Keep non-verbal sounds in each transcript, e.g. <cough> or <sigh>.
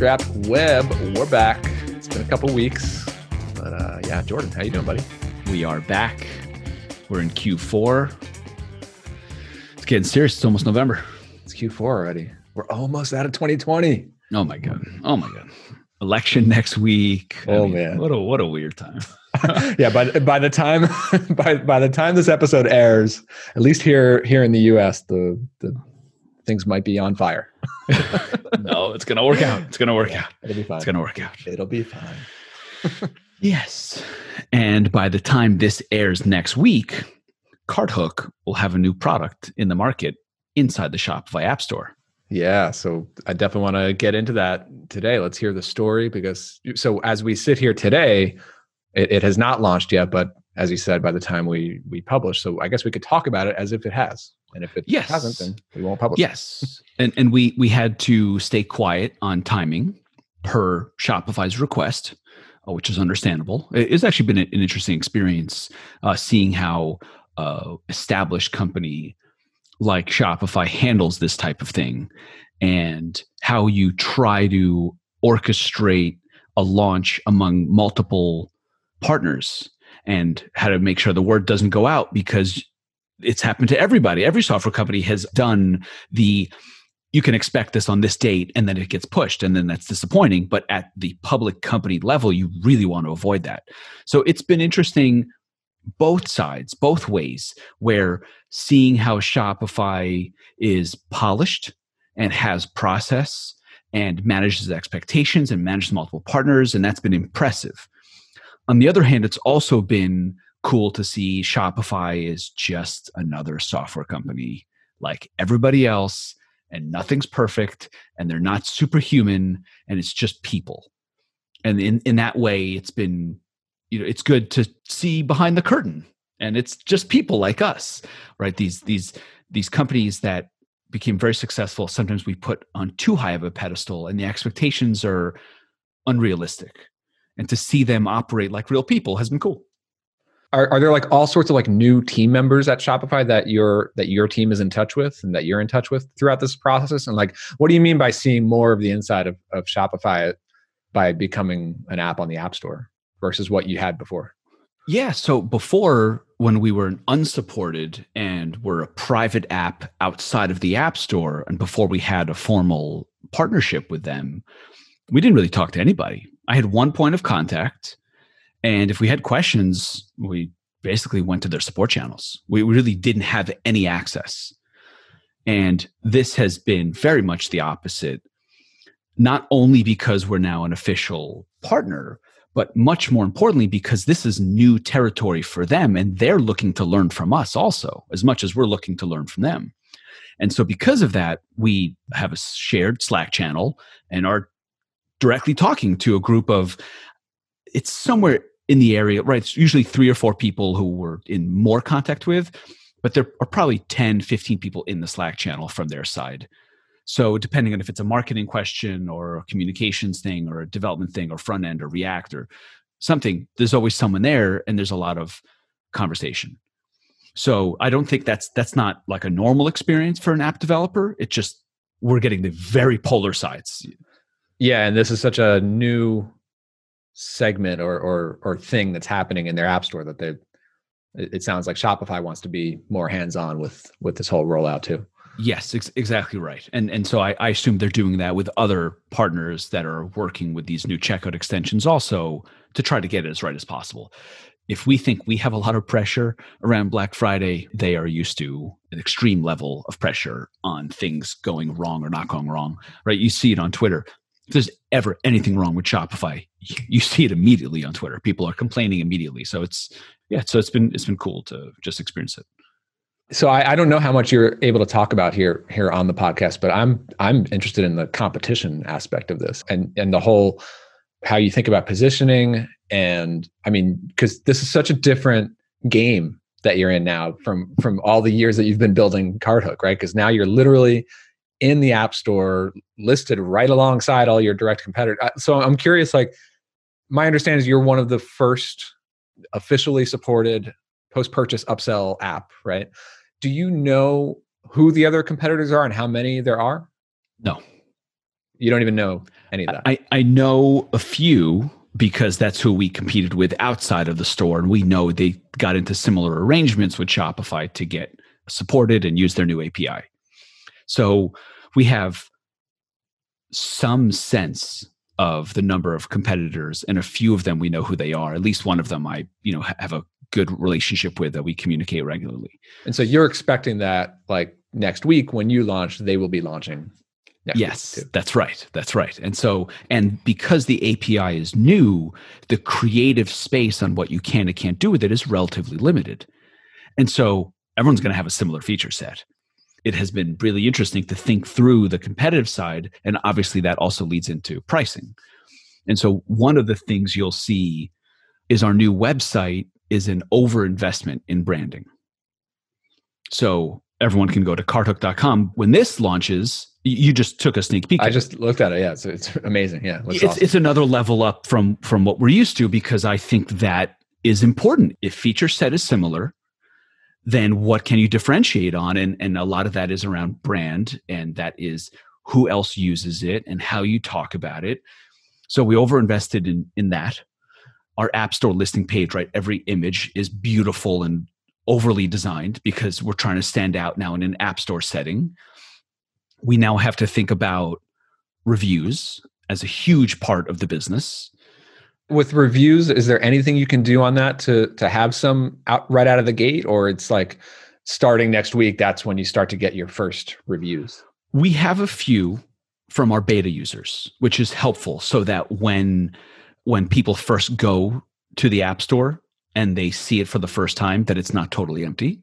Bootstrapped Web. We're back. It's been a couple weeks, but uh, yeah, Jordan, how you doing, buddy? We are back. We're in Q4. It's getting serious. It's almost November. It's Q4 already. We're almost out of 2020. Oh my god. Oh my god. Election next week. Oh man, what a what a weird time. <laughs> <laughs> yeah, by by the time <laughs> by by the time this episode airs, at least here here in the U.S., the the things might be on fire. <laughs> no, it's gonna work out. It's gonna work yeah, out. It'll be fine. It's gonna work out. It'll be fine. <laughs> yes, and by the time this airs next week, CartHook will have a new product in the market inside the Shopify App Store. Yeah, so I definitely want to get into that today. Let's hear the story because so as we sit here today, it, it, has not launched yet, but as you said, by the time we we publish, so I guess we could talk about it as if it has, and if it yes. hasn't, then we won't publish. Yes, and and we we had to stay quiet on timing per Shopify's request, uh, which is understandable. It's actually been an interesting experience uh, seeing how uh, established company like Shopify handles this type of thing and how you try to orchestrate a launch among multiple partners and how to make sure the word doesn't go out because it's happened to everybody. Every software company has done the you can expect this on this date and then it gets pushed and then that's disappointing but at the public company level you really want to avoid that so it's been interesting both sides, both ways, where seeing how Shopify is polished and has process and manages expectations and manages multiple partners, and that's been impressive. On the other hand, it's also been cool to see Shopify is just another software company like everybody else, and nothing's perfect, and they're not superhuman, and it's just people. And in, in that way, it's been you know it's good to see behind the curtain and it's just people like us right these these these companies that became very successful sometimes we put on too high of a pedestal and the expectations are unrealistic and to see them operate like real people has been cool are, are there like all sorts of like new team members at shopify that your that your team is in touch with and that you're in touch with throughout this process and like what do you mean by seeing more of the inside of, of shopify by becoming an app on the app store versus what you had before? Yeah. So before, when we were unsupported and were a private app outside of the App Store, and before we had a formal partnership with them, we didn't really talk to anybody. I had one point of contact. And if we had questions, we basically went to their support channels. We really didn't have any access. And this has been very much the opposite, not only because we're now an official partner, but much more importantly because this is new territory for them and they're looking to learn from us also as much as we're looking to learn from them and so because of that we have a shared slack channel and are directly talking to a group of it's somewhere in the area right it's usually three or four people who we're in more contact with but there are probably 10 15 people in the slack channel from their side so depending on if it's a marketing question or a communications thing or a development thing or front end or React or something, there's always someone there and there's a lot of conversation. So I don't think that's that's not like a normal experience for an app developer. It just we're getting the very polar sides. Yeah, and this is such a new segment or or or thing that's happening in their app store that they it sounds like Shopify wants to be more hands on with with this whole rollout too. Yes, ex- exactly right. And and so I, I assume they're doing that with other partners that are working with these new checkout extensions also to try to get it as right as possible. If we think we have a lot of pressure around Black Friday, they are used to an extreme level of pressure on things going wrong or not going wrong. Right? You see it on Twitter. If there's ever anything wrong with Shopify, you see it immediately on Twitter. People are complaining immediately. So it's yeah, so it's been it's been cool to just experience it so I, I, don't know how much you're able to talk about here here on the podcast, but I'm I'm interested in the competition aspect of this and and the whole how you think about positioning and I mean because this is such a different game that you're in now from from all the years that you've been building CartHook, right? Because now you're literally in the App Store, listed right alongside all your direct competitors. Uh, so I'm curious, like my understanding is you're one of the first officially supported post purchase upsell app, right? do you know who the other competitors are and how many there are? No. You don't even know any of that. I, I know a few because that's who we competed with outside of the store. And we know they got into similar arrangements with Shopify to get supported and use their new API. So we have some sense of the number of competitors and a few of them we know who they are. At least one of them i you know have a good relationship with that we communicate regularly. And so you're expecting that like next week when you launch they will be launching yes that's right that's right. And so and because the api is new the creative space on what you can and can't do with it is relatively limited. And so everyone's going to have a similar feature set it has been really interesting to think through the competitive side. And obviously, that also leads into pricing. And so, one of the things you'll see is our new website is an overinvestment in branding. So, everyone can go to carthook.com. When this launches, you just took a sneak peek. I just looked at it. Yeah, it's, it's amazing. Yeah, it's, awesome. it's another level up from from what we're used to because I think that is important. If feature set is similar, then what can you differentiate on? And, and a lot of that is around brand, and that is who else uses it and how you talk about it. So we overinvested in, in that. Our App Store listing page, right? Every image is beautiful and overly designed because we're trying to stand out now in an App Store setting. We now have to think about reviews as a huge part of the business with reviews is there anything you can do on that to to have some out right out of the gate? Or it's like starting next week that's when you start to get your first reviews? We have a few from our beta users which is helpful so that when when people first go to the app store and they see it for the first time that it's not totally empty.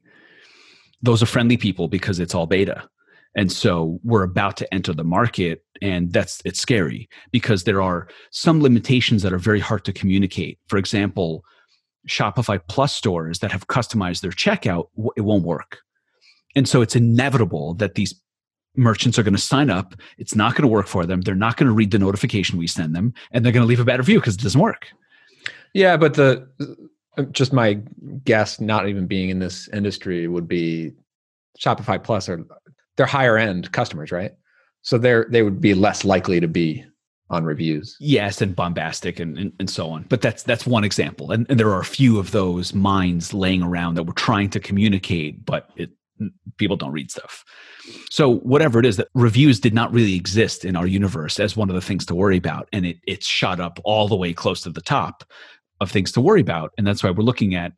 Those are friendly people because it's all beta and so we're about to enter the market and that's it's scary because there are some limitations that are very hard to communicate. For example shopify plus stores that have customized their checkout it won't work. And so it's inevitable that these merchants are going to sign up. It's not going to work for them. They're not going to read the notification we send them and they're going to leave a bad review because it doesn't work. Yeah but the uh, just my guess not even being in this industry would be shopify plus are they're higher end customers, right? So they're they would be less likely to be on reviews. Yes, and bombastic and, and, and, so on. But that's that's one example. And, and there are a few of those minds laying around that we're trying to communicate, but it people don't read stuff. So whatever it is that reviews did not really exist in our universe as one of the things to worry about. And it it's shot up all the way close to the top of things to worry about. And that's why we're looking at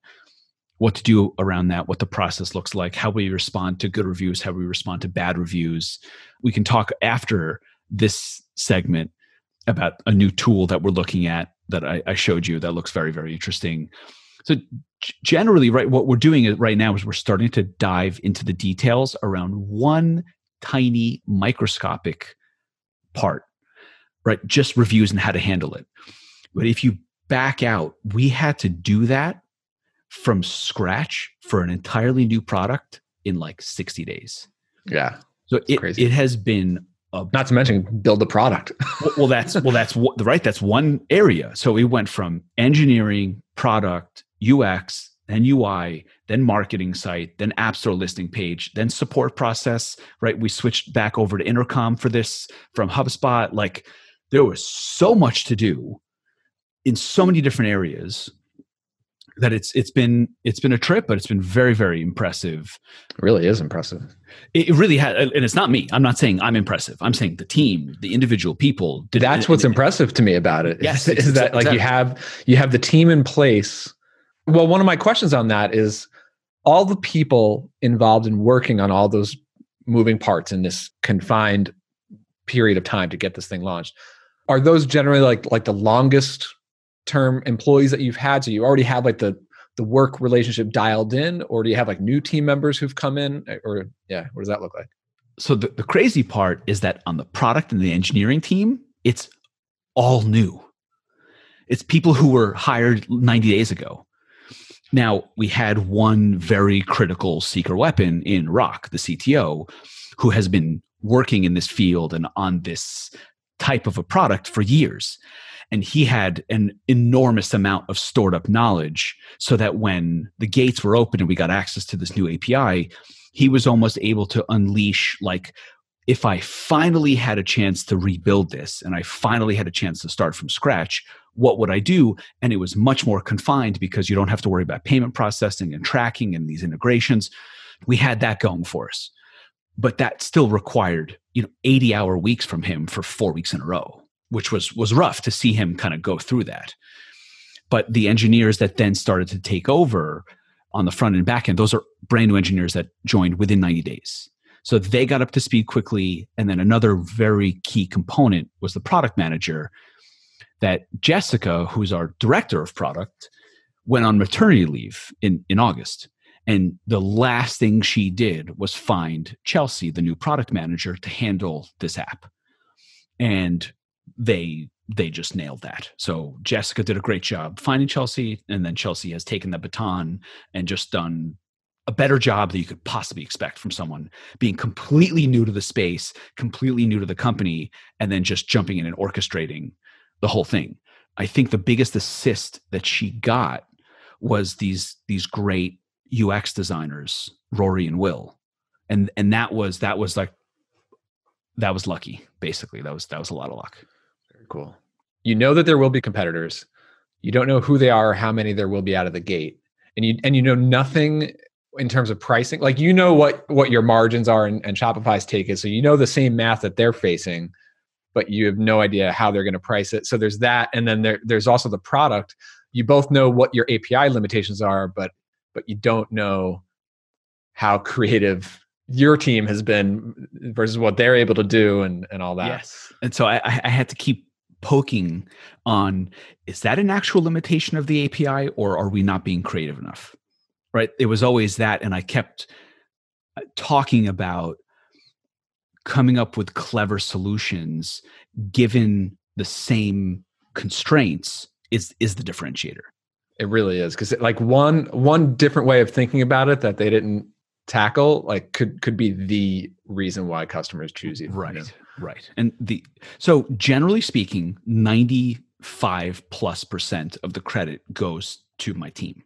what to do around that, what the process looks like, how we respond to good reviews, how we respond to bad reviews. We can talk after this segment about a new tool that we're looking at that I, I showed you that looks very, very interesting. So generally, right, what we're doing right now is we're starting to dive into the details around one tiny microscopic part, right? Just reviews and how to handle it. But if you back out, we had to do that from scratch for an entirely new product in like 60 days. Yeah. So it, crazy. it has been a, not to mention build the product. <laughs> well, well, that's well, that's right. That's one area. So we went from engineering, product, UX, then UI, then marketing site, then app store listing page, then support process. Right. We switched back over to intercom for this from HubSpot. Like there was so much to do in so many different areas that it's it's been it's been a trip, but it's been very very impressive. It really is impressive. It, really has, and it's not me. I'm not saying I'm impressive. I'm saying the team, the individual people. Did, That's what's and, impressive to me about it. Yes, <laughs> is, is that like you have you have the team in place. Well, one of my questions on that is all the people involved in working on all those moving parts in this confined period of time to get this thing launched. Are those generally like like the longest term employees that you've had. So you already have like the the work relationship dialed in or do you have like new team members who've come in? Eh, or yeah what does that look like? So the, the crazy part is that on the product and the engineering team it's all new. It's people who were hired 90 days ago. Now we had one very critical secret weapon in rock the cto who has been working in this field and on this type of a product for years and he had an enormous amount of stored up knowledge so that when the gates were open and we got access to this new api he was almost able to unleash like if I finally had a chance to rebuild this and I finally had a chance to start from scratch, what would I do? And it was much more confined because you don't have to worry about payment processing and tracking and these integrations. We had that going for us. But that still required, you know, 80 hour weeks from him for four weeks in a row, which was was rough to see him kind of go through that. But the engineers that then started to take over on the front and back end, those are brand new engineers that joined within 90 days. So they got up to speed quickly. And then another very key component was the product manager that Jessica, who's our director of product, went on maternity leave in, in August. And the last thing she did was find Chelsea, the new product manager, to handle this app. And they they just nailed that. So Jessica did a great job finding Chelsea, and then Chelsea has taken the baton and just done a better job that you could possibly expect from someone being completely new to the space, completely new to the company, and then just jumping in and orchestrating the whole thing. I think the biggest assist that she got was these these great UX designers, Rory and Will. And and that was that was like that was lucky, basically. That was that was a lot of luck. Cool. You know that there will be competitors. You don't know who they are, how many there will be out of the gate. And you and you know nothing in terms of pricing. Like you know what what your margins are and, and Shopify's take is. So you know the same math that they're facing but you have no idea how they're going to price it. So there's that, and then there, there's also the product. You both know what your API limitations are, but but you don't know how creative your team has been versus what they're able to do and and all that. Yes, and so I, I had to keep poking on is that an actual limitation of the API or are we not being creative enough? Right? It was always that, and I kept uh, talking about coming up with clever solutions given the same constraints is is the differentiator it really is because like one one different way of thinking about it that they didn't tackle like could could be the reason why customers choose you right you know? Right and the so generally speaking 95 plus percent of the credit goes to my team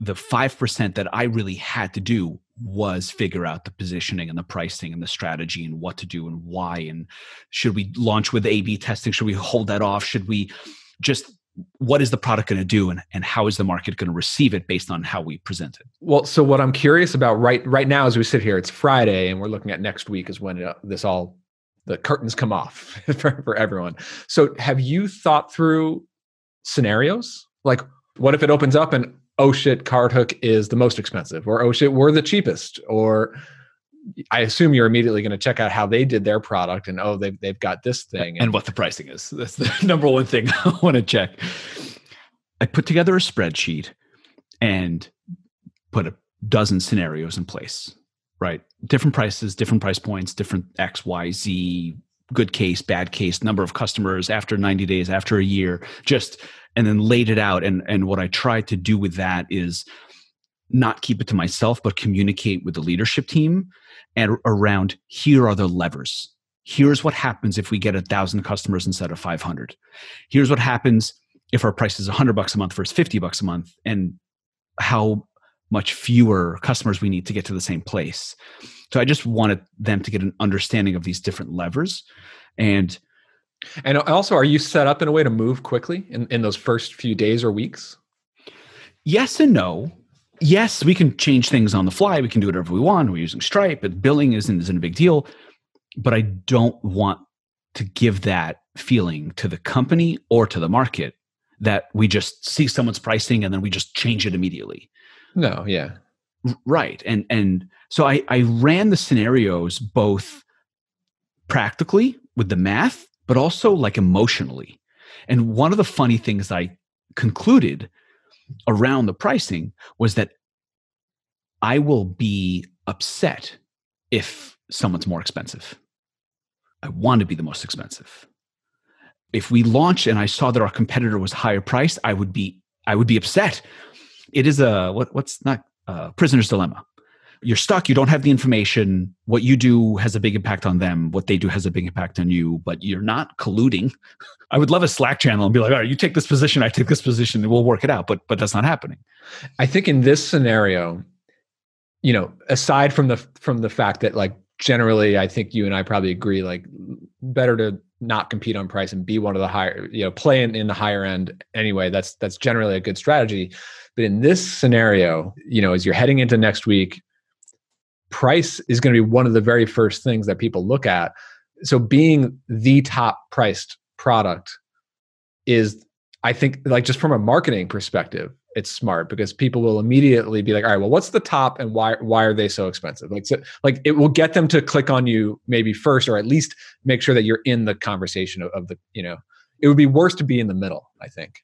the 5% that I really had to do was figure out the positioning and the pricing and the strategy and what to do and why. And should we launch with A B testing? Should we hold that off? Should we just what is the product going to do and, and how is the market going to receive it based on how we present it well so what i'm curious about right right now as we sit here it's friday and we're looking at next week is when it, uh, this all the curtains come off <laughs> for, for everyone so have you thought through scenarios like what if it opens up and oh shit, CartHook is the most expensive, or oh shit, we're the cheapest, or I assume you're immediately going to check out how they did their product and oh they've they've got this thing and, and what the pricing is. That's the <laughs> number one thing <laughs> I want to check. I put together a spreadsheet and put a dozen scenarios in place. Right, different prices, different price points, different X, Y, Z, good case, bad case, number of customers after 90 days, after a year, just and then laid it out. And and what I tried to do with that is not keep it to myself, but communicate with the leadership team and around here are the levers. Here's what happens if we get a thousand customers instead of 500. Here's what happens if our price is 100 bucks a month versus 50 bucks a month, and how much fewer customers we need to get to the same place. So I just wanted them to get an understanding of these different levers. And and also, are you set up in a way to move quickly in, in those first few days or weeks? Yes and no. Yes, we can change things on the fly. We can do whatever we want. We're using Stripe, but billing isn't, isn't a big deal. But I don't want to give that feeling to the company or to the market that we just see someone's pricing and then we just change it immediately. No, yeah. Right. And and so I, I ran the scenarios both practically with the math but also like emotionally. And one of the funny things I concluded around the pricing was that I will be upset if someone's more expensive. I want to be the most expensive. If we launch and I saw that our competitor was higher priced, I would be I would be upset. It is a what, what's not a prisoner's dilemma. You're stuck you don't have the information. What you do has a big impact on them. What they do has a big impact on you but you're not colluding. I would love a slack channel and be like all right you take this position i take this position and we'll work it out but but that's not happening. I think in this scenario you know aside from the from the fact that like generally i think you and i probably agree like better to not compete on price and be one of the higher you know play in, in the higher end anyway. That's that's generally a good strategy. But in this scenario you know as you're heading into next week price is going to be one of the very first things that people look at. So being the top priced product is i think like just from a marketing perspective it's smart because people will immediately be like all right well what's the top and why why are they so expensive? Like so, like it will get them to click on you maybe first or at least make sure that you're in the conversation of, of the you know it would be worse to be in the middle i think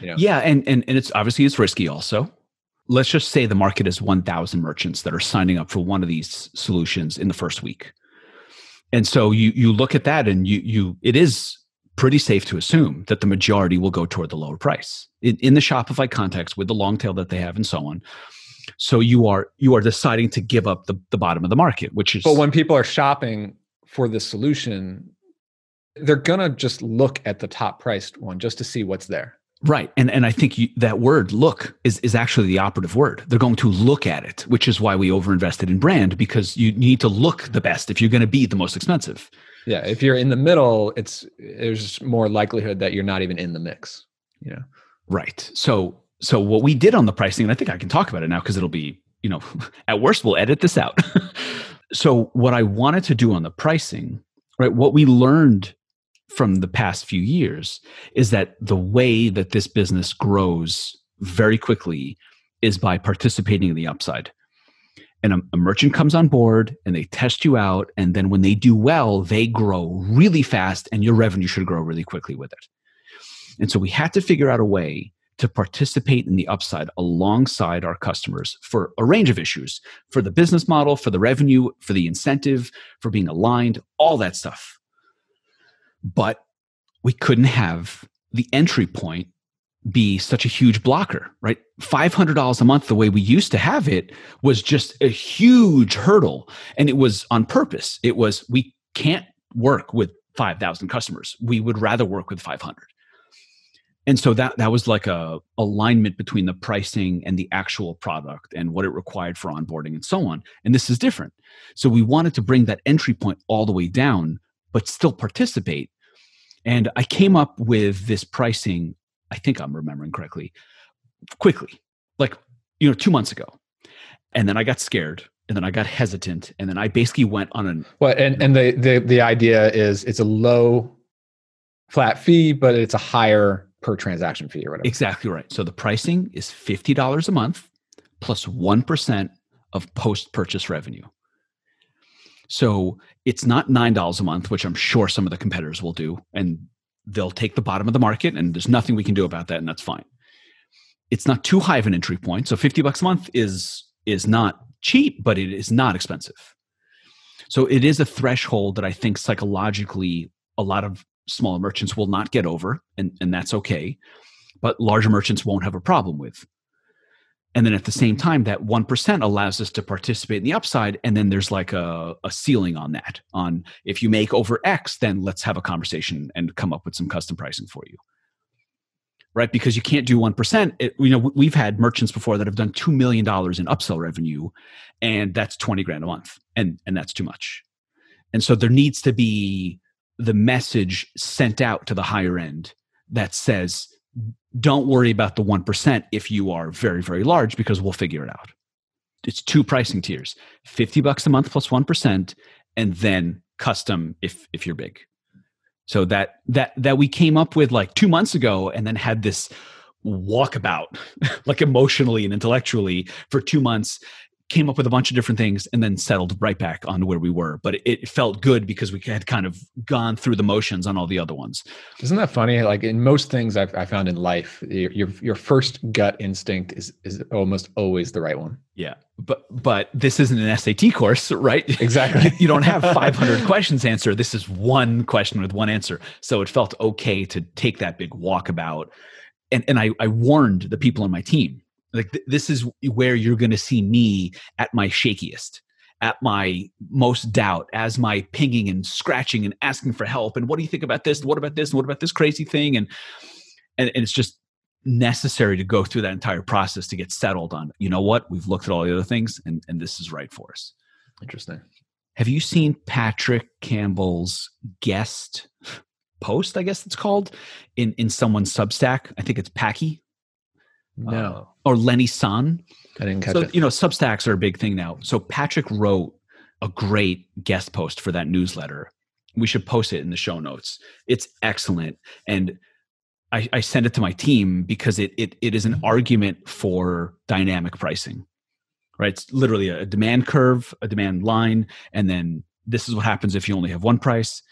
you know? yeah and, and and it's obviously it's risky also. Let's just say the market is 1000 merchants that are signing up for one of these solutions in the first week. And so you you look at that and you you it is pretty safe to assume that the majority will go toward the lower price in, in the Shopify context with the long tail that they have and so on. So you are you are deciding to give up the, the bottom of the market, which is But when people are shopping for the solution, they're gonna just look at the top priced one just to see what's there. Right. And and I think you, that word look is is actually the operative word. They're going to look at it, which is why we overinvested in brand because you need to look the best if you're going to be the most expensive. Yeah, if you're in the middle, it's there's more likelihood that you're not even in the mix, know. Right. So so what we did on the pricing and I think I can talk about it now because it'll be, you know, <laughs> at worst we'll edit this out. <laughs> so what I wanted to do on the pricing, right? What we learned from the past few years is that the way that this business grows very quickly is by participating in the upside. And a, a, merchant comes on board and they test you out. And then when they do well, they grow really fast and your revenue should grow really quickly with it. And so we had to figure out a way to participate in the upside alongside our customers for a range of issues for the business model, for the revenue, for the incentive, for being aligned, all that stuff but we couldn't have the entry point be such a huge blocker, right? $500 a month, the way we used to have it, was just a huge hurdle. And it was on purpose. It was, we can't work with 5,000 customers. We would rather work with 500. And so that, that was like a alignment between the pricing and the actual product and what it required for onboarding and so on. And this is different. So we wanted to bring that entry point all the way down but still participate. And I came up with this pricing, I think I'm remembering correctly, quickly, like, you know, two months ago. And then I got scared and then I got hesitant. And then I basically went on an. Well, and, and the, the, the idea is it's a low flat fee, but it's a higher per transaction fee or whatever. Exactly right. So the pricing is $50 a month plus 1 of post purchase revenue. So it's not $9 a month, which I'm sure some of the competitors will do. And they'll take the bottom of the market, and there's nothing we can do about that, and that's fine. It's not too high of an entry point. So 50 bucks a month is is not cheap, but it is not expensive. So it is a threshold that I think psychologically a lot of smaller merchants will not get over, and, and that's okay. But larger merchants won't have a problem with. And then at the same time, that 1% allows us to participate in the upside. And then there's like a, a ceiling on that. On if you make over X, then let's have a conversation and come up with some custom pricing for you. Right? Because you can't do 1%. It, you know, we've had merchants before that have done $2 million in upsell revenue, and that's 20 grand a month. And, and that's too much. And so there needs to be the message sent out to the higher end that says, don't worry about the 1% if you are very, very large because we'll figure it out. It's two pricing tiers 50 bucks a month plus 1, and then custom if, if you're big. So that, that, that we came up with like two months ago and then had this walkabout, <laughs> like emotionally and intellectually for two months came up with a bunch of different things and then settled right back on where we were. But it, felt good because we had kind of gone through the motions on all the other ones. Isn't that funny? Like in most things I've, I found in life, your, your, your first gut instinct is is almost always the right one. Yeah, but but this isn't an SAT course, right? <laughs> Exactly. you don't have <laughs> 500 questions answer. This is one question with one answer. So it felt okay to take that big walkabout. And and I, I warned the people on my team like th- this is where you're going to see me at my shakiest at my most doubt as my pinging and scratching and asking for help and what do you think about this what about this what about this crazy thing and and, and it's just necessary to go through that entire process to get settled on you know what we've looked at all the other things and and this is right for us interesting Have you seen Patrick Campbell's guest post? I guess it's called in in someone's Substack. I think it's Packy. No, uh, or Lenny Sun. I didn't catch so, it. You know, Substacks are a big thing now. So Patrick wrote a great guest post for that newsletter. We should post it in the show notes. It's excellent, and I, I send it to my team because it, it it is an argument for dynamic pricing. Right, it's literally a demand curve, a demand line, and then this is what happens if you only have one price.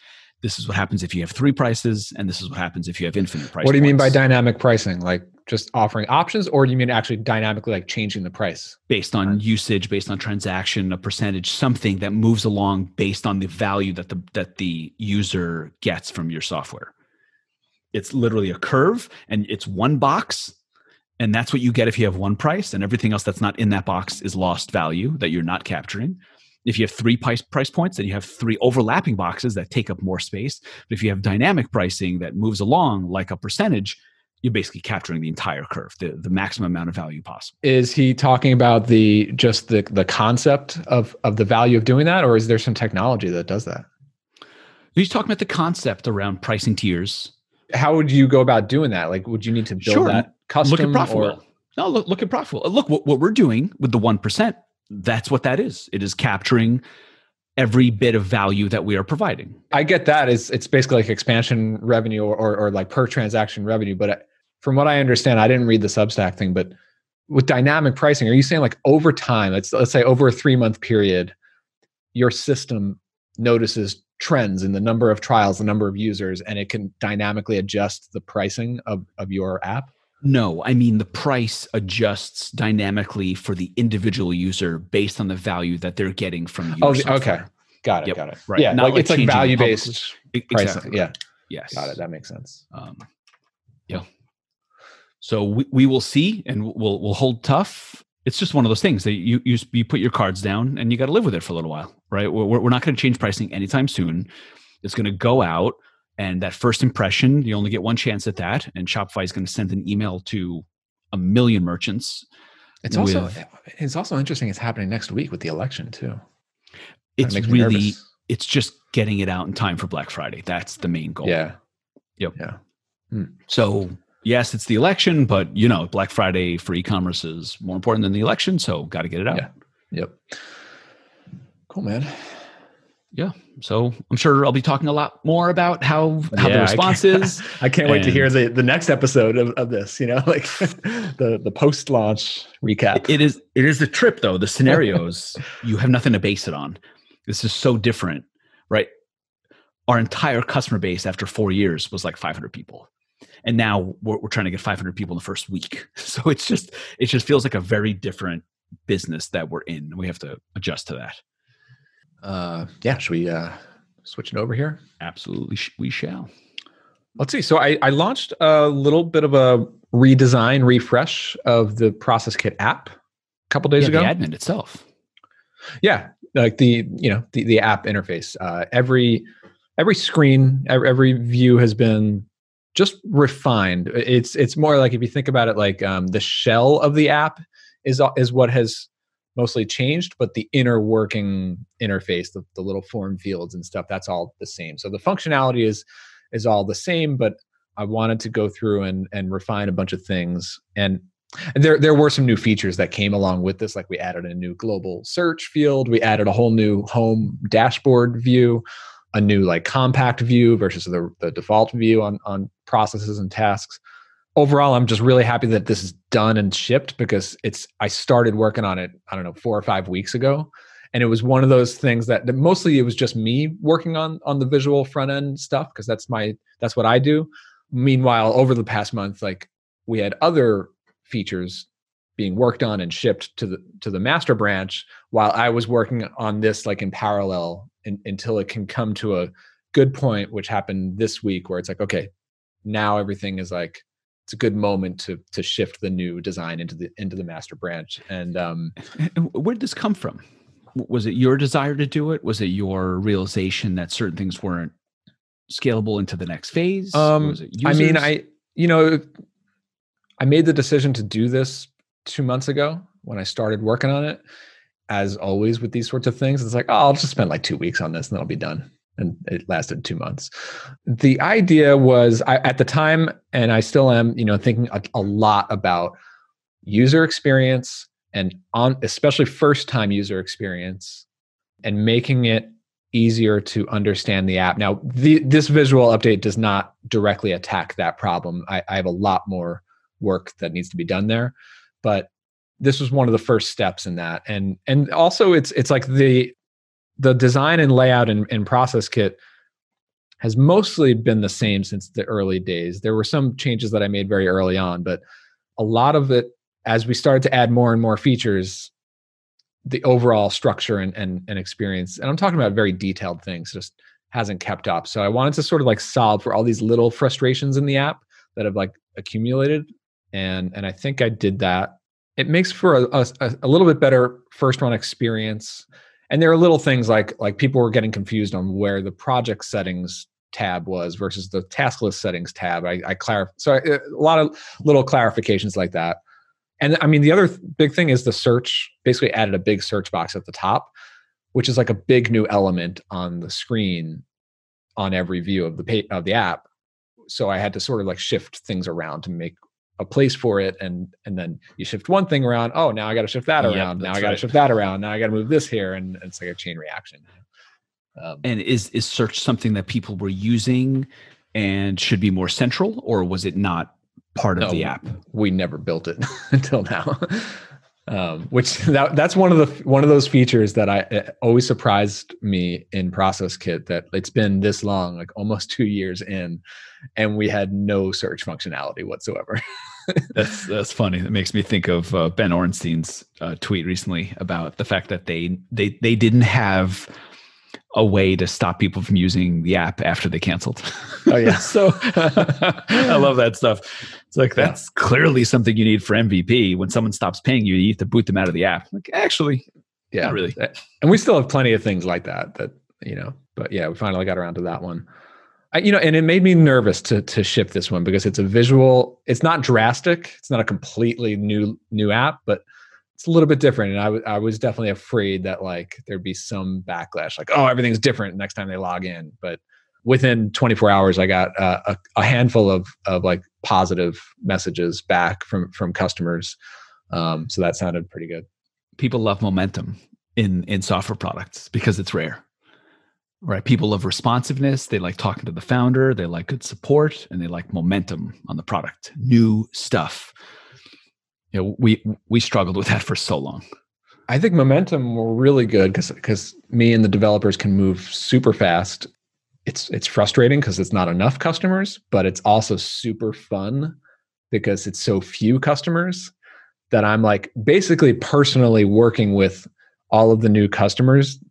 This is what happens if you have three prices, and this is what happens if you have infinite price. What do you points. mean by dynamic pricing? Like just offering options, or do you mean actually dynamically like changing the price? Based on usage, based on transaction, a percentage, something that moves along based on the value that the that the user gets from your software. It's literally a curve, and it's one box, and that's what you get if you have one price, and everything else that's not in that box is lost value that you're not capturing. If you have three price price points, then you have three overlapping boxes that take up more space. But if you have dynamic pricing that moves along like a percentage, you're basically capturing the entire curve, the, the maximum amount of value possible. Is he talking about the just the the concept of of the value of doing that, or is there some technology that does that? He's talking about the concept around pricing tiers. How would you go about doing that? Like, would you need to build Sure. that custom? Look at ProfitWell. or- No, look, look at ProfitWell. Look, what, what we're doing with the 1%, that's what that is. It is capturing every bit of value that we are providing. I get that. It's it's basically like expansion revenue or or, or like per transaction revenue. But uh, from what I understand, I didn't read the Substack thing, but with dynamic pricing, are you saying like over time? Let's let's say over a three month period, your system notices trends in the number of trials, the number of users, and it can dynamically adjust the pricing of of your app. No, I mean the price adjusts dynamically for the individual user based on the value that they're getting from your Oh, okay, got it, Yep, got it. right. Yeah, Not like, like it's like value based pricing. Exactly. Yeah, Yes. got it. That makes sense. Um, yeah. So we, we will see, and we'll we'll hold tough. It's just one of those things that you you, you put your cards down, and you got to live with it for a little while, right? We're we're not going to change pricing anytime soon. It's going to go out, and that first impression, you only get one chance at that. And Shopify is going to send an email to a million merchants. It's also it's also interesting. It's happening next week with the election too. It's really nervous. it's just getting it out in time for Black Friday. That's the main goal. Yeah. Yep. Yeah. Hmm. So yes, it's the election, but you know, Black Friday for e-commerce is more important than the election, so got to get it out. Yeah. Yep. Cool, man. So I'm sure I'll be talking a lot more about how how the Yeah, I response can't- is. <laughs> I can't wait to hear the, the next episode of, of this, you know, <laughs> like the, the post launch recap. It is it is the trip though. The scenarios <laughs> you have nothing to base it on. This is so different, right? Our entire customer base after four years was like 500 people, and now we're, we're trying to get 500 people in the first week. So it's just it just feels like a very different business that we're in. We have to adjust to that. Uh, yeah. Should we uh, switch it over here? Absolutely, sh- we shall. Let's see. So I, I launched a little bit of a redesign, refresh of the Process Kit app a couple days Yeah, ago. the admin itself. yeah like the you know the, the app interface uh, every every screen every, every view has been just refined it's it's more like if you think about it like um, the shell of the app is is what has mostly changed but the inner working interface the, the little form fields and stuff that's all the same. So the functionality is is all the same but i wanted to go through and and refine a bunch of things. And and there there were some new features that came along with this like we added a new global search field. We added a whole new home dashboard view a new like compact view versus the, the default view on on processes and tasks overall i'm just really happy that this is done and shipped because it's i started working on it i don't know four or five weeks ago. And it was one of those things that, that mostly it was just me working on on the visual front end stuff because that's my that's what i do. Meanwhile over the past month like we had other features being worked on and shipped to the to the master branch while I was working on this like in parallel in, until it can come to a good point which happened this week where it's like okay now everything is like it's a good moment to to shift the new design into the into the master branch and um Where did this come from? Was it your desire to do it? Was it your realization that certain things weren't scalable into the next phase? Um, I mean. I you know, I made the decision to do this two months ago when I started working on it, as always with these sorts of things, it's like, oh, I'll just spend like two weeks on this and then I'll be done. And it lasted two months. The idea was I, at the time, and I still am, you know, thinking a, a lot about user experience and on especially first time user experience and making it easier to understand the app. Now, the, this visual update does not directly attack that problem. I, I have a lot more work that needs to be done there, but this was one of the first steps in that. And and also, it's it's like the the design and layout and, and process kit has mostly been the same since the early days. There were some changes that I made very early on, but a lot of it, as we started to add more and more features, the overall structure and, and, and experience and i'm talking about very detailed things just hasn't kept up. So i wanted to sort of like solve for all these little frustrations in the app that have like accumulated and and i think i did that. It makes for a, a, a little bit better first run experience and there are little things like like people were getting confused on where the project settings tab was versus the task list settings tab i, I clarify so I, uh, a lot of little clarifications like that and I mean, the other big thing is the search basically added a big search box at the top, which is like a big new element on the screen on every view of the of the app. So I had to sort of like shift things around to make a place for it and and then you shift one thing around oh now i got to shift that around yep, now i got to right. shift that around now i got to move this here and it's like a chain reaction um, and is is search something that people were using and should be more central or was it not part of no, the app. We never built it <laughs> until now. Um, which <laughs> that that's one of the one of those features that I always surprised me in Process Kit that it's been this long, like almost two years in, and we had no search functionality whatsoever. <laughs> that's that's funny. That makes me think of uh, Ben Orenstein's uh, tweet recently about the fact that they they they didn't have a way to stop people from using the app after they canceled. Oh yeah. <laughs> so <laughs> I love that stuff. It's like that's yeah. clearly something you need for MVP. When someone stops paying you, you have to boot them out of the app. Like actually, yeah, really. Eh, and we still have plenty of things like that. That you know, but yeah, we finally got around to that one. I, you know, and it made me nervous to to ship this one because it's a visual. It's not drastic. It's not a completely new new app, but it's a little bit different. And I, w- I was definitely afraid that like there'd be some backlash, like, oh, everything's different next time they log in. But within 24 hours, I got uh, a, a, handful of, of like positive messages back from, from customers. Um, so that sounded pretty good. People love momentum in, in software products because it's rare, right? People love responsiveness. They like talking to the founder. They like good support and they like momentum on the product, new stuff you know, we we struggled with that for so long. I think momentum were really good because because me and the developers can move super fast. It's it's frustrating because it's not enough customers, but it's also super fun because it's so few customers that I'm like basically personally working with all of the new customers.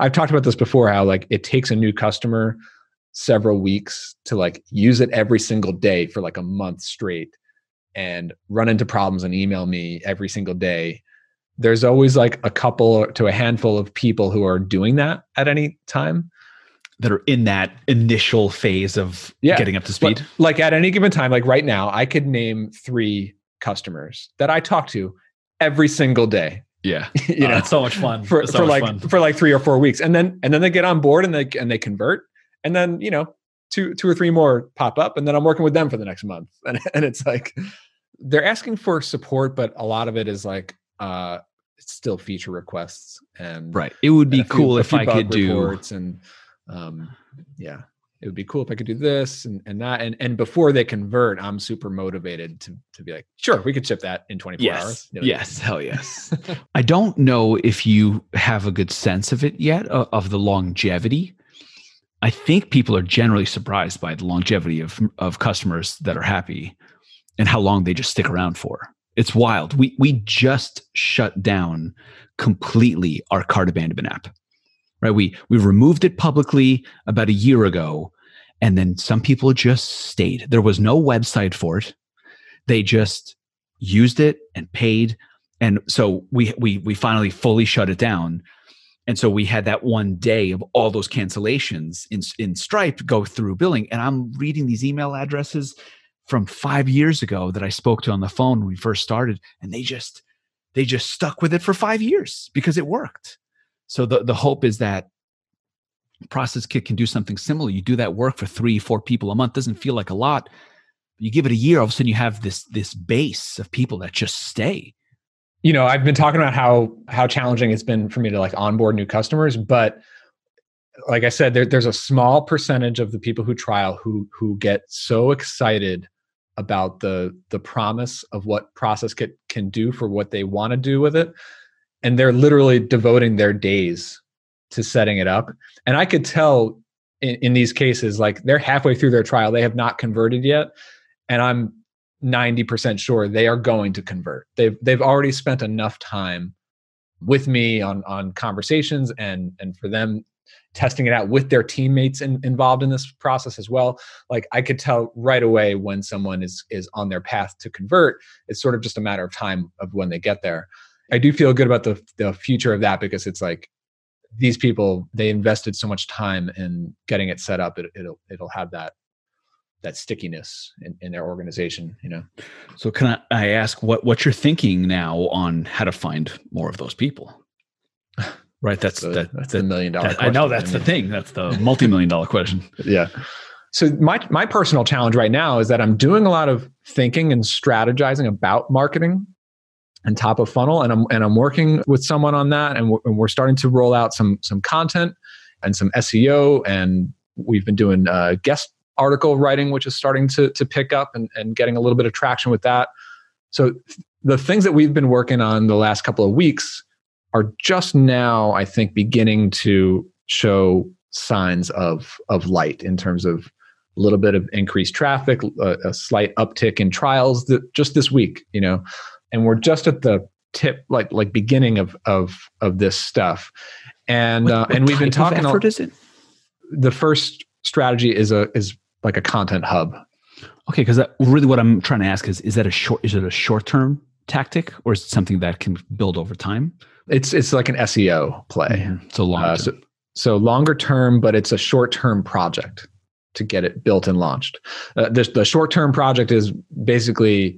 I've talked about this before how like it takes a new customer several weeks to like use it every single day for like a month straight and run into problems and email me every single day. There's always like a couple to a handful of people who are doing that at any time. That are in that initial phase of yeah. getting up to speed? but like at any given time like right now i could name three customers that i talk to every single day. Yeah. <laughs> You uh, know it's so much fun. for, so for like fun. for like three or four weeks. And then and then they get on board and they and they convert. And then you know two two or three more pop up and then i'm working with them for the next month. <laughs> And, and it's like they're asking for support, but a lot of it is like uh it's still feature requests and right. It would be cool few, if I could do and um yeah it would be cool if I could do this and, and that. And and before they convert, I'm super motivated to to be like, sure, we could ship that in 24 yes. hours. yes, hell yes. <laughs> I don't know if you have a good sense of it yet of, of the longevity. I think people are generally surprised by the longevity of of customers that are happy and how long they just stick around for. It's wild. We we just shut down completely our cart abandonment app. Right? We we removed it publicly about a year ago and then some people just stayed. There was no website for it. They just used it and paid and so we we we finally fully shut it down. And so we had that one day of all those cancellations in in Stripe go through billing and I'm reading these email addresses from five years ago that I spoke to on the phone when we first started, and they just they just stuck with it for five years because it worked. So the, the hope is that Process Kit can do something similar. You do that work for three, four people a month, doesn't feel like a lot. You give it a year, all of a sudden you have this this base of people that just stay. You know, I've been talking about how how challenging it's been for me to like onboard new customers, but like I said, there, there's a small percentage of the people who trial who who get so excited about the the promise of what Process Kit can do for what they want to do with it, and they're literally devoting their days to setting it up. And I could tell in, in these cases, like they're halfway through their trial, they have not converted yet, and I'm 90% sure they are going to convert. They've they've already spent enough time with me on on conversations and and for them testing it out with their teammates in, involved in this process as well. Like i could tell right away when someone is is on their path to convert. It's sort of just a matter of time of when they get there. I do feel good about the the future of that because it's like these people they invested so much time in getting it set up. It, it'll it'll have that that stickiness in, in their organization you know? So can I, I ask what what you're thinking now on how to find more of those people <laughs> right that's the, that, that's the million dollar that, i know that's I mean. the thing that's the multi-million dollar question. <laughs> Yeah. So my my personal challenge right now is that i'm doing a lot of thinking and strategizing about marketing and top of funnel and i'm and i'm working with someone on that and we're, and we're starting to roll out some some content and some seo and we've been doing uh, guest article writing which is starting to to pick up and, and getting a little bit of traction with that. So the things that we've been working on the last couple of weeks are just now, I think, beginning to show signs of of light in terms of a little bit of increased traffic, a, a slight uptick in trials that just this week, you know, and we're just at the tip, like like beginning of of of this stuff, and what, uh, what and we've been talking. Effort is it? The first strategy is a is like a content hub. Okay, because really what I'm trying to ask is: is that a short? Is it a short term tactic, or is it something that can build over time? It's it's like an SEO play. Mm-hmm. So long. Uh, so, so, longer term, but it's a short term project to get it built and launched. Uh, the the short term project is basically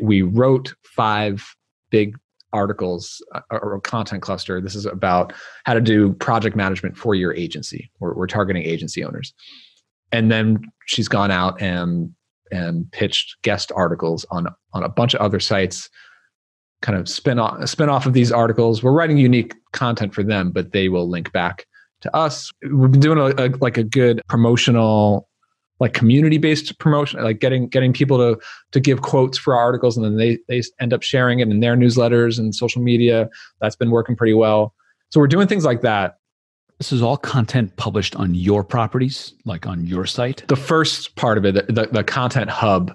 we wrote five big articles uh, or a content cluster. This is about how to do project management for your agency. We're, we're targeting agency owners, and then she's gone out and and pitched guest articles on on a bunch of other sites kind of spin off spin off of these articles. We're writing unique content for them, but they will link back to us. We've been doing a, a like a good promotional like community based promotion like getting getting people to to give quotes for articles and then they they end up sharing it in their newsletters and social media that's been working pretty well so we're doing things like that this is all content published on your properties like on your site the first part of it the, the, the content hub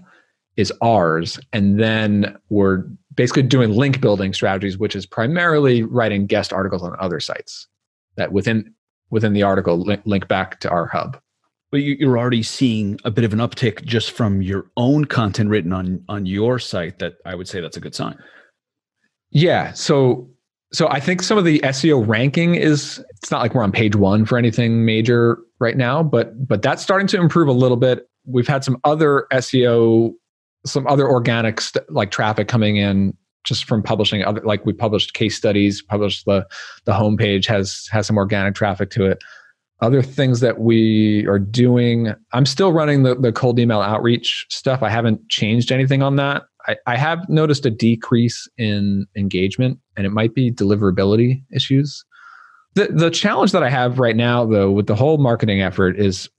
is ours and then we're basically doing link building strategies, which is primarily writing guest articles on other sites that within within the article link, link back to our hub. But you're already seeing a bit of an uptick just from your own content written on on your site. That I would say that's a good sign. Yeah. So so I think some of the SEO ranking is it's not like we're on page one for anything major right now, but but that's starting to improve a little bit. We've had some other SEO some other organic st- like traffic coming in just from publishing other like we published case studies published the the homepage has has some organic traffic to it. Other things that we are doing i'm still running the, the cold email outreach stuff. I haven't changed anything on that. I, I have noticed a decrease in engagement and it might be deliverability issues. The, the challenge that i have right now though with the whole marketing effort is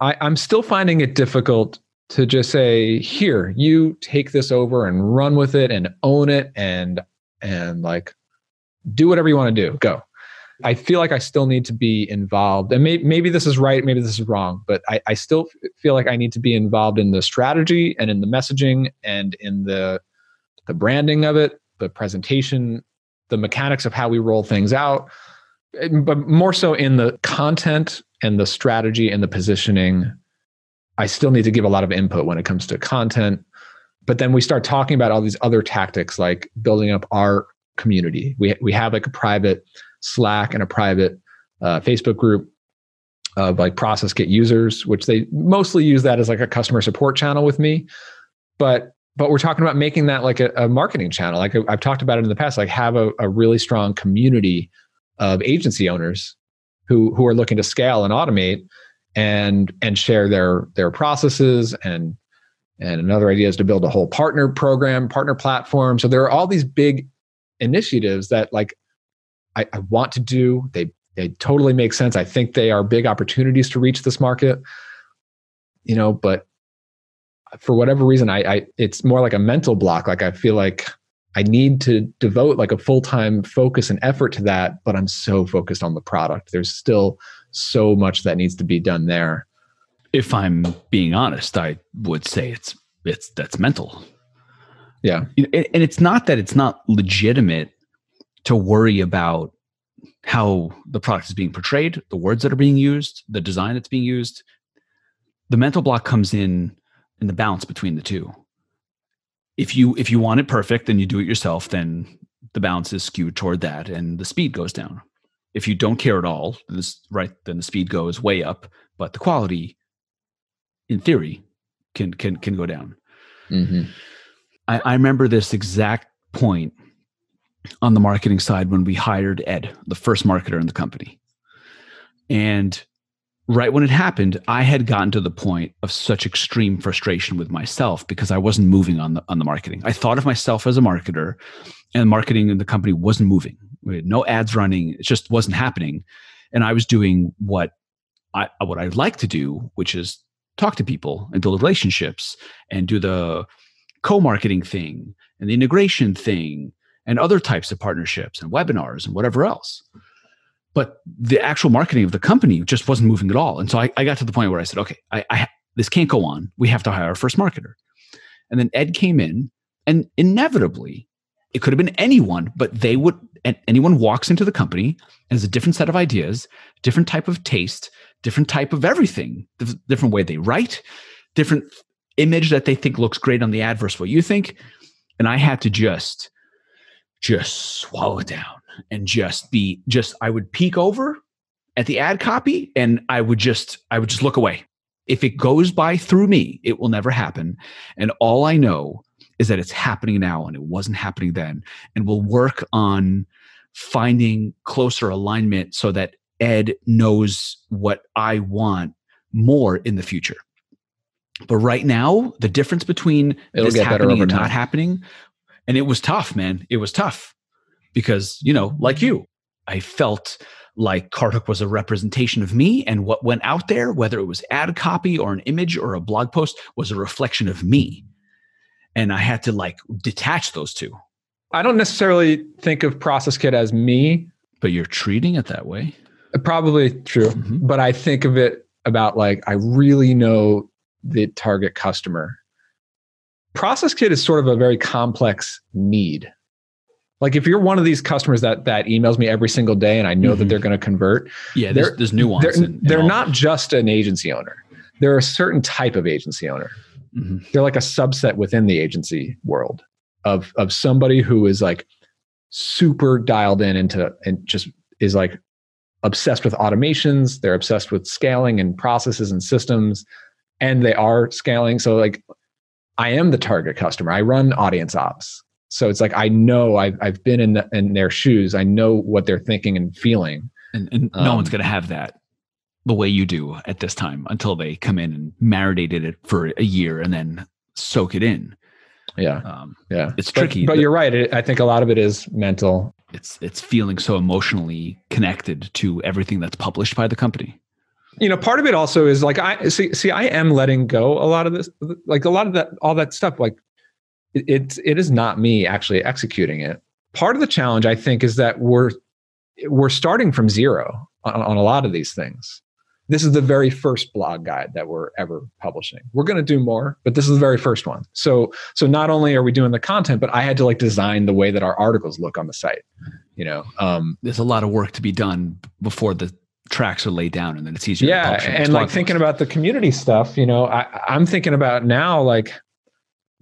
I, i'm still finding it difficult to just say here you take this over and run with it and own it and and like do whatever you want to do. Go. I feel like i still need to be involved and maybe, maybe this is right maybe this is wrong but I, I still feel like i need to be involved in the strategy and in the messaging and in the the branding of it the presentation the mechanics of how we roll things out eh, but more so in the content and the strategy and the positioning I still need to give a lot of input when it comes to content. But then we start talking about all these other tactics like building up our community. We, we have like a private Slack and a private uh, Facebook group of like process kit users, which they mostly use that as like a customer support channel with me. But but we're talking about making that like a, a marketing channel. Like I've talked about it in the past, like have a, a really strong community of agency owners who who are looking to scale and automate and and share their their processes and and another idea is to build a whole partner program partner platform. So there are all these big initiatives that like I, I want to do. They they totally make sense. I think they are big opportunities to reach this market you know but for whatever reason I, I it's more like a mental block. Like i feel like I need to devote like a full time focus and effort to that, but I'm so focused on the product. There's still so much that needs to be done there. If I'm being honest, I would say it's it's that's mental. Yeah, and it's not that it's not legitimate to worry about how the product is being portrayed, the words that are being used, the design that's being used. The mental block comes in in the balance between the two if you if you want it perfect and you do it yourself then the balance is skewed toward that and the speed goes down if you don't care at all this right then the speed goes way up but the quality in theory can can can go down mm-hmm. I, I remember this exact point on the marketing side when we hired ed the first marketer in the company and right when it happened, I had gotten to the point of such extreme frustration with myself because I wasn't moving on the on the marketing. I thought of myself as a marketer, and marketing in the company wasn't moving. No ads running; it just wasn't happening. And I was doing what I what I'd like to do, which is talk to people and build relationships and do the co-marketing thing and the integration thing and other types of partnerships and webinars and whatever else but the actual marketing of the company just wasn't moving at all. And so I, I got to the point where I said, okay, I, I, this can't go on. We have to hire our first marketer. And then Ed came in, and inevitably, it could have been anyone, but they would. Anyone walks into the company has a different set of ideas, different type of taste, different type of everything, different way they write, different image that they think looks great on the ad versus what you think. And I had to just, just swallow it down and just be just I would peek over at the ad copy and I would just I would just look away. If it goes by through me, it will never happen. And all I know is that it's happening now and it wasn't happening then. And we'll work on finding closer alignment so that Ed knows what I want more in the future. But right now, the difference between It'll this happening and not happening, and it was tough, man. It was tough because, you know, like you, I felt like CartHook was a representation of me and what went out there, whether it was ad copy or an image or a blog post, was a reflection of me. And I had to like detach those two. I don't necessarily think of Process Kit as me. But you're treating it that way. Probably true. Mm-hmm. But I think of it about like, I really know the target customer. Process Kit is sort of a very complex need like if you're one of these customers that that emails me every single day and I know mm-hmm. that they're going to convert, yeah, there's, there's nuance. They're, in, in they're not just an agency owner. They're a certain type of agency owner. Mm-hmm. They're like a subset within the agency world of of somebody who is like super dialed in into and just is like obsessed with automations. They're obsessed with scaling and processes and systems, and they are scaling. So like, I am the target customer. I run audience ops so it's like I know I've I've been in the, in their shoes. I know what they're thinking and feeling. And, and no um, one's going to have that the way you do at this time until they come in and marinated it for a year and then soak it in. Yeah, um, yeah, it's tricky. But, but you're right. It, I think a lot of it is mental. It's it's feeling so emotionally connected to everything that's published by the company you know part of it also is like i see see i am letting go a lot of this like a lot of that all that stuff like it, it is not me actually executing it. Part of the challenge, I think, is that we're we're starting from zero on, on a lot of these things. This is the very first blog guide that we're ever publishing. We're going to do more, but this is the very first one. So so not only are we doing the content, but I had to like design the way that our articles look on the site. You know, um, there's a lot of work to be done before the tracks are laid down and then it's easier yeah and like thinking about the community stuff you know I, i'm thinking about now like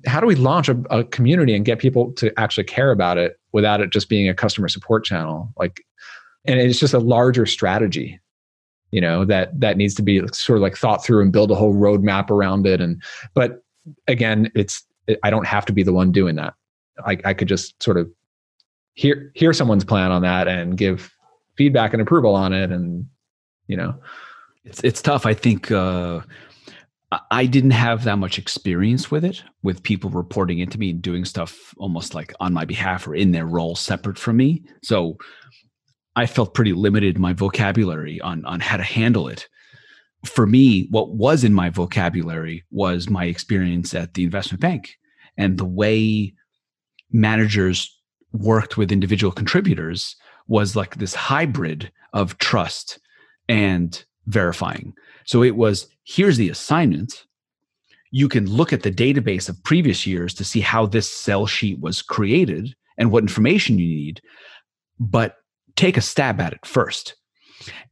how do we launch a, a, community and get people to actually care about it without it just being a customer support channel like and it's just a larger strategy you know that that needs to be sort of like thought through and build a whole roadmap around it and but again it's I don't have to be the one doing that. I, I could just sort of hear hear someone's plan on that and give feedback and approval on it, and you know, it's it's tough. I think uh, I didn't have that much experience with it, with people reporting into me and doing stuff almost like on my behalf or in their role separate from me. So I felt pretty limited my vocabulary on on how to handle it. For me, what was in my vocabulary was my experience at the investment bank and the way managers worked with individual contributors was like this hybrid of trust and verifying. So it was here's the assignment. You can look at the database of previous years to see how this sell sheet was created and what information you need, but take a stab at it first.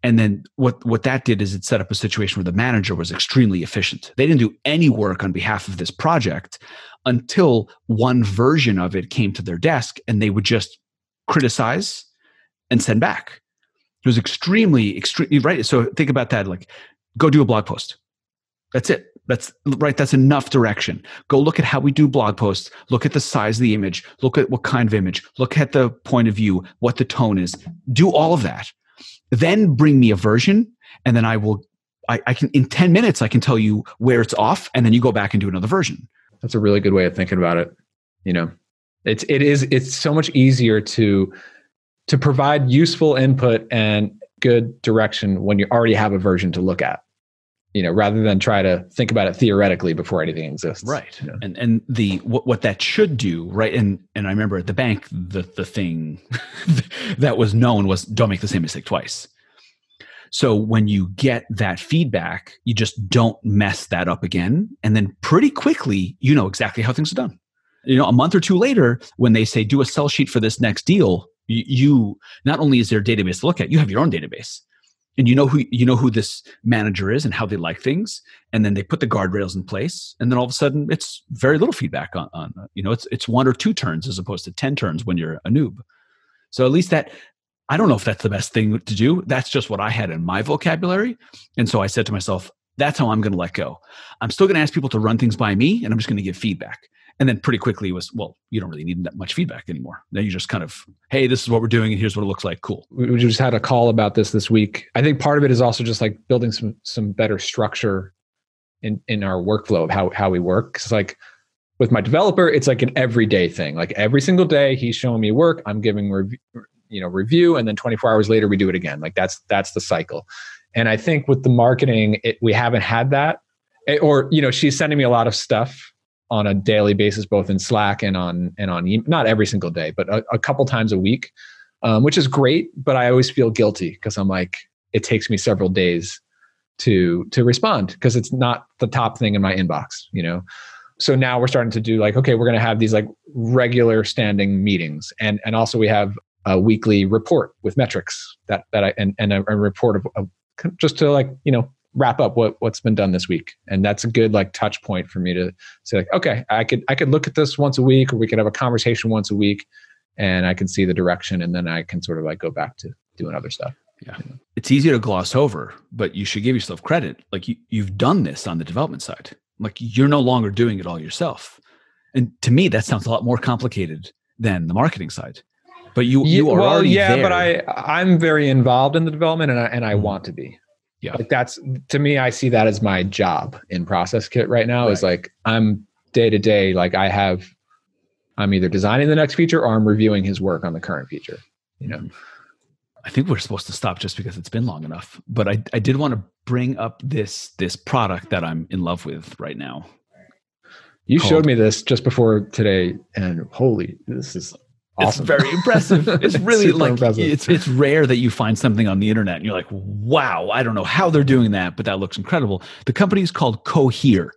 And then what, what that did is it set up a situation where the manager was extremely efficient. They didn't do any work on behalf of this project until one version of it came to their desk and they would just criticize and send back. It was extremely, extremely right. So think about that. Like, go do a blog post. That's it. That's right. That's enough direction. Go look at how we do blog posts. Look at the size of the image. Look at what kind of image. Look at the point of view, what the tone is. Do all of that. Then bring me a version, and then I will. I, I can in ten minutes. I can tell you where it's off, and then you go back and do another version. That's a really good way of thinking about it. You know, it's it is it's so much easier to to provide useful input and good direction when you already have a version to look at you know rather than try to think about it theoretically before anything exists. Right. And and the what, what that should do right? And and i remember at the bank the the thing <laughs> that was known was don't make the same mistake twice. So when you get that feedback you just don't mess that up again. And then pretty quickly you know exactly how things are done. You know a month or two later when they say do a sell sheet for this next deal you, you not only is there a database to look at you have your own database and you know who you know who this manager is and how they like things? And then they put the guardrails in place and then all of a sudden it's very little feedback on, on you know it's it's one or two turns as opposed to 10 turns when you're a noob. So at least that i don't know if that's the best thing to do. That's just what i had in my vocabulary. And so i said to myself that's how i'm going to let go. I'm still going to ask people to run things by me and i'm just going to give feedback and then pretty quickly was well you don't really need that much feedback anymore. Then you just kind of hey this is what we're doing and here's what it looks like. Cool. We just had a call about this this week. I think part of it is also just like building some some better structure in in our workflow of how how we work. It's like with my developer it's like an everyday thing. Like every single day he's showing me work i'm giving review you know review and then 24 hours later we do it again. Like that's that's the cycle. And i think with the marketing it, we haven't had that. It, or you know she's sending me a lot of stuff on a daily basis, both in Slack and on and on e- not every single day, but a, a couple times a week, um, which is great. But I always feel guilty because I'm like, it takes me several days to to respond because it's not the top thing in my inbox, you know. So now we're starting to do like, okay, we're going to have these like regular standing meetings, and and also we have a weekly report with metrics that that I and and a, a report of, of just to like you know wrap up what what's been done this week. And that's a good like touch point for me to say like okay i could i could look at this once a week or we could have a conversation once a week and i can see the direction and then i can sort of like go back to doing other stuff. Yeah. It's easy to gloss over but you should give yourself credit. Like you, you've done this on the development side. Like you're no longer doing it all yourself. And to me that sounds a lot more complicated than the marketing side. But you you are well, already yeah there. but i i'm very involved in the development and i and i Mhm. want to be Yeah. like that's to me i see that as my job in process kit right now is like i'm day to day like i have i'm either designing the next feature or i'm reviewing his work on the current feature you know I think we're supposed to stop just because it's been long enough. But I, I did want to bring up this this product that I'm in love with right now. you Called- showed me this just before today and holy this is awesome It's very impressive. <laughs> It's really Super like impressive. it's it's rare that you find something on the internet and you're like, wow, I don't know how they're doing that, but that looks incredible. The company is called Cohere,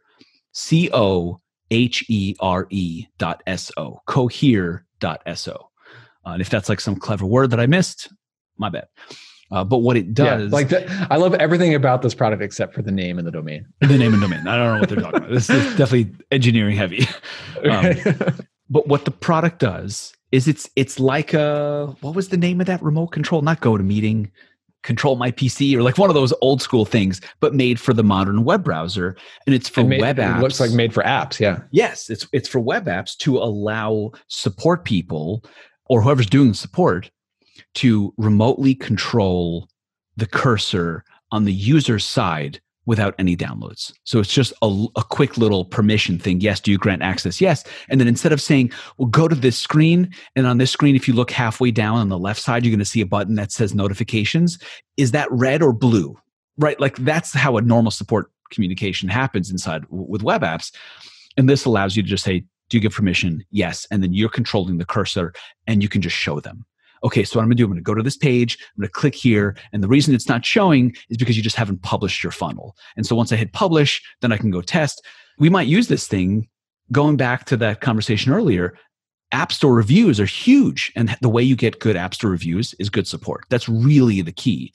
C O H E R E dot S O, Cohere dot S O. Uh, and if that's like some clever word that I missed, my bad. Uh, but what it Yeah, does, like the, i love everything about this product except for the name and the domain the name and domain. I don't know what they're talking about. This is definitely engineering heavy. <laughs> Um, but what the product does is it's it's like a what was the name of that remote control? Not go to meeting, control my PC or like one of those old school things, but made for the modern web browser. And it's for And made- web apps. It looks like made for apps. Yeah. Yes, it's it's for web apps to allow support people or whoever's doing the support to remotely control the cursor on the user side without any downloads. So it's just a, a quick little permission thing. Yes, do you grant access? Yes. And then instead of saying, well, go to this screen, and on this screen, if you look halfway down on the left side, you're going to see a button that says notifications. Is that red or blue? Right? Like that's how a normal support communication happens inside with web apps. And this allows you to just say, do you give permission? Yes. And then you're controlling the cursor and you can just show them. Okay, so what I'm gonna do, I'm gonna go to this page, I'm gonna click here, and the reason it's not showing is because you just haven't published your funnel. And so once I hit publish, then I can go test. We might use this thing going back to that conversation earlier. App Store reviews are huge, and the way you get good App Store reviews is good support. That's really the key.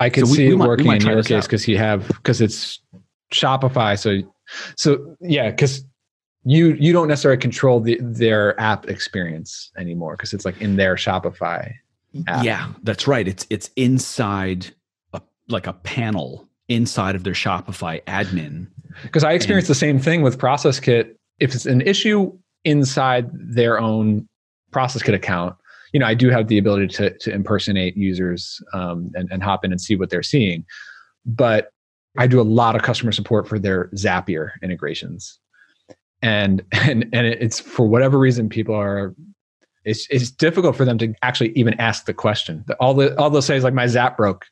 I can So see we it might- working in your case because you have because it's Shopify. So, so yeah, because you you don't necessarily control the, their app experience anymore because it's like in their Shopify. app. Yeah, that's right. It's it's inside a, like a panel inside of their Shopify admin. Because I experienced the same thing with Process Kit. If it's an issue inside their own Process Kit account, you know, I do have the ability to to impersonate users um, and and hop in and see what they're seeing. But I do a lot of customer support for their Zapier integrations, <laughs> and and and it's for whatever reason people are. It's it's difficult for them to actually even ask the question. All the all they'll say is like my Zap broke,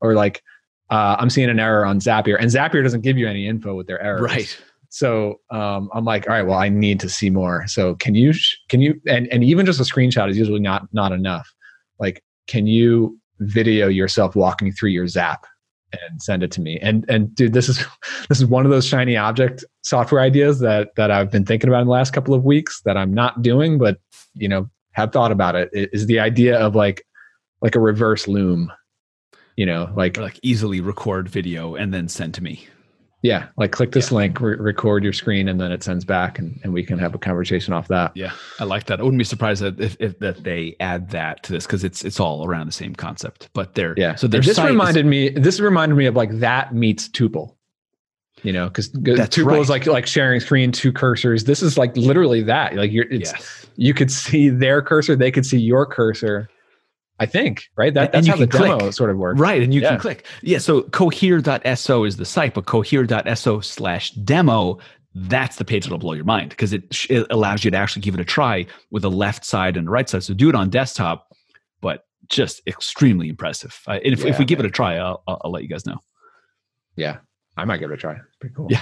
or like uh, I'm seeing an error on Zapier, and Zapier doesn't give you any info with their errors. Right. So um, I'm like, all right, well, I need to see more. So can you, sh- can you, and and even just a screenshot is usually not not enough. Like, can you video yourself walking through your Zap and send it to me? And and dude, this is <laughs> this is one of those shiny object software ideas that that I've been thinking about in the last couple of weeks that I'm not doing, but you know, have thought about it. i- the idea of like like a reverse loom. You know, like Or like easily record video and then send to me. Yeah, like click this link, re- record your screen, and then it sends back, and, and we can have a conversation off that. Yeah, I like that. I wouldn't be surprised that if, if that they add that to this because it's it's all around the same concept. But they're Yeah. So their this site is- reminded me. This reminded me of like that meets Tuple. You know, because Tuple right. is like like sharing screen, two cursors. This is like literally that. Like you're, it's yes. you could see their cursor, they could see your cursor. I think right. That that's how the demo click. sort of works. Right, and you Yeah. can click. Yeah, so cohere.so is the site, but cohere.so slash demo, that's the page that'll blow your mind because it, it allows you to actually give it a try with the left side and the right side. So do it on desktop, but just extremely impressive. Uh, and if, if Yeah, we give man. it a try, I'll, I'll, I'll let you guys know. Yeah, I might give it a try. It's pretty cool. Yeah.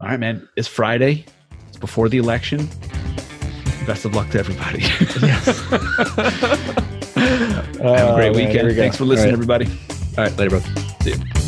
All right, man. It's Friday. It's before the election. Best of luck to everybody. <laughs> <laughs> Have a great oh, weekend. Thanks for listening, everybody. All right, later, bro. See you.